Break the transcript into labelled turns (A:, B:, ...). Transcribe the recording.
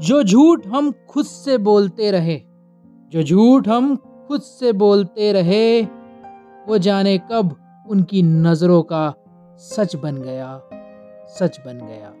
A: जो झूठ हम खुद से बोलते रहे, जो झूठ हम खुद से बोलते रहे, वो जाने कब उनकी नज़रों का सच बन गया, सच बन गया।